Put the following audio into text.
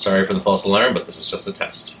Sorry for the false alarm, but this is just a test.